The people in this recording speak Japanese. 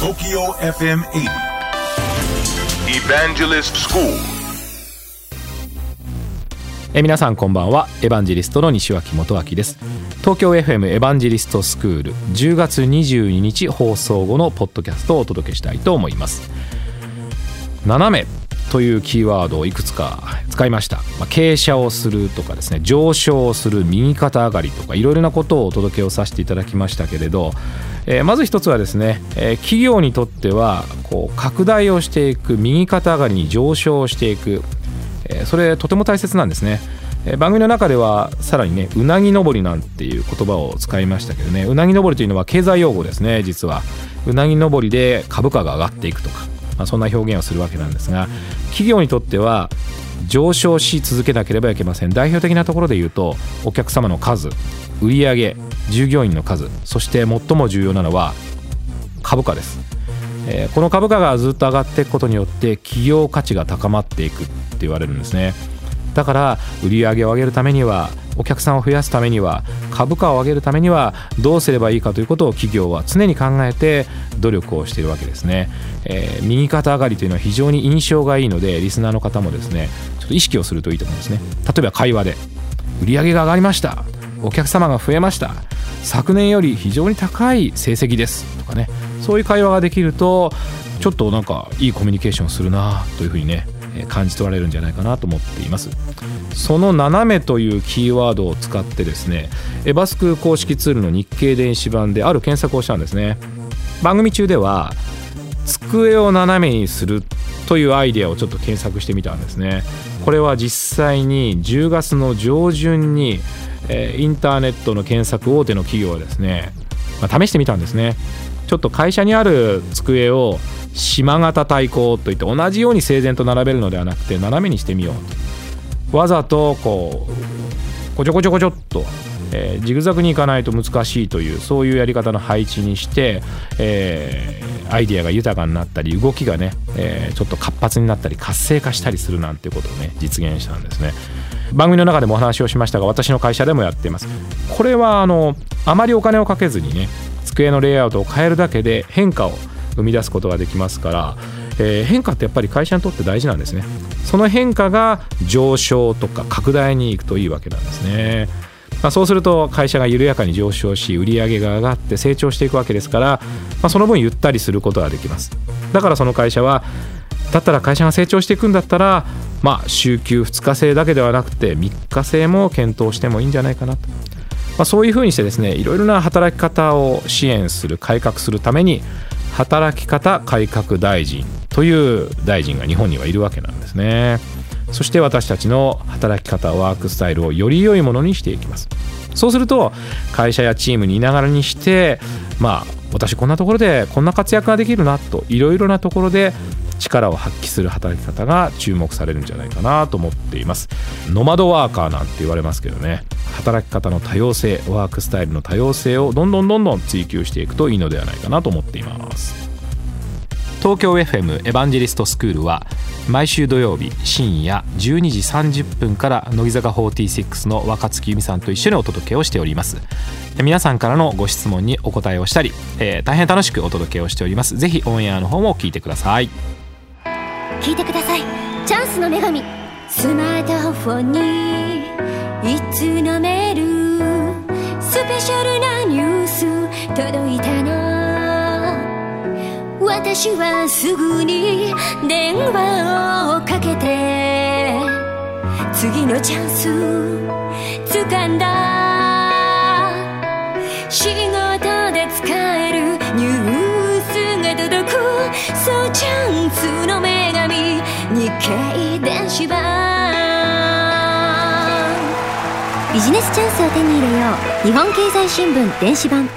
TOKYO FM 80 Evangelist School. えー皆さんこんばんは。エヴァンジェリストの西脇元明です。東京 FM エヴァンジェリストスクール10月22日放送後のポッドキャストをお届けしたいと思います。斜めというキーワードをいくつか使いました、まあ、傾斜をするとかですね上昇をする右肩上がりとかいろいろなことをお届けをさせていただきましたけれど、えーまず一つはですね、えー企業にとってはこう拡大をしていく右肩上がりに上昇していく。えーそれとても大切なんですね。え番組の中ではさらにねうなぎ登りなんていう言葉を使いましたけどねうなぎ登りというのは経済用語ですね実は。うなぎ登りで株価が上がっていくとか、まあ、そんな表現をするわけなんですが企業にとっては上昇し続けなければいけません。代表的なところで言うとお客様の数売上従業員の数そして最も重要なのは株価です。えーこの株価がずっと上がっていくことによって企業価値が高まっていくって言われるんですね。だから売上を上げるためにはお客さんを増やすためには株価を上げるためにはどうすればいいかということを企業は常に考えて努力をしているわけですね、えー右肩上がりというのは非常に印象がいいのでリスナーの方もですねちょっと意識をするといいと思うんですね。例えば会話で売上が上がりました。お客様が増えました。昨年より非常に高い成績です。とかね。そういう会話ができるとちょっとなんかいいコミュニケーションするなというふうにね感じ取られるんじゃないかなと思っています。その斜めというキーワードを使ってですねエバスク公式ツールの日経電子版である検索をしたんですね。番組中では机を斜めにするというアイデアをちょっと検索してみたんですね。これは実際に10月の上旬に、インターネットの検索大手の企業はですね、まあ試してみたんですね。ちょっと会社にある机を島型対抗といって同じように整然と並べるのではなくて斜めにしてみようと。わざとこうこちょこちょこちょっと、えージグザグにいかないと難しいというそういうやり方の配置にして、えーアイディアが豊かになったり動きがね、えーちょっと活発になったり活性化したりするなんてことをね実現したんですね。番組の中でもお話をしましたが私の会社でもやっています。これはあのあまりお金をかけずにね机のレイアウトを変えるだけで変化を生み出すことができますから、えー変化ってやっぱり会社にとって大事なんですね。その変化が上昇とか拡大に行くといいわけなんですね。まあ、そうすると会社が緩やかに上昇し売上が上がって成長していくわけですから、まあ、その分ゆったりすることができます。だからその会社はだったら会社が成長していくんだったら、まあ、週休2日制だけではなくて3日制も検討してもいいんじゃないかなと、まあ、そういうふうにしてですねいろいろな働き方を支援する改革するために働き方改革大臣という大臣が日本にはいるわけなんですね。そして私たちの働き方ワークスタイルをより良いものにしていきます。そうすると会社やチームにいながらにしてまあ私こんなところでこんな活躍ができるなといろいろなところで力を発揮する働き方が注目されるんじゃないかなと思っています。ノマドワーカーなんて言われますけどね。働き方の多様性ワークスタイルの多様性をどんどんどんどん追求していくといいのではないかなと思っています。東京 FM エヴァンジェリストスクールは毎週土曜日深夜12時30分から乃木坂46の若月由美さんと一緒にお届けをしております。皆さんからのご質問にお答えをしたり、えー大変楽しくお届けをしております。ぜひオンエアの方も聞いてください。聞いてください。チャンスの女神。スマートフォンにいつのメールスペシャルなニュース届いたの。私はすぐに電話をかけて次のチャンス掴んだ。経電子版ビジネスチャンスを手に入れよう。日本経済新聞電子版。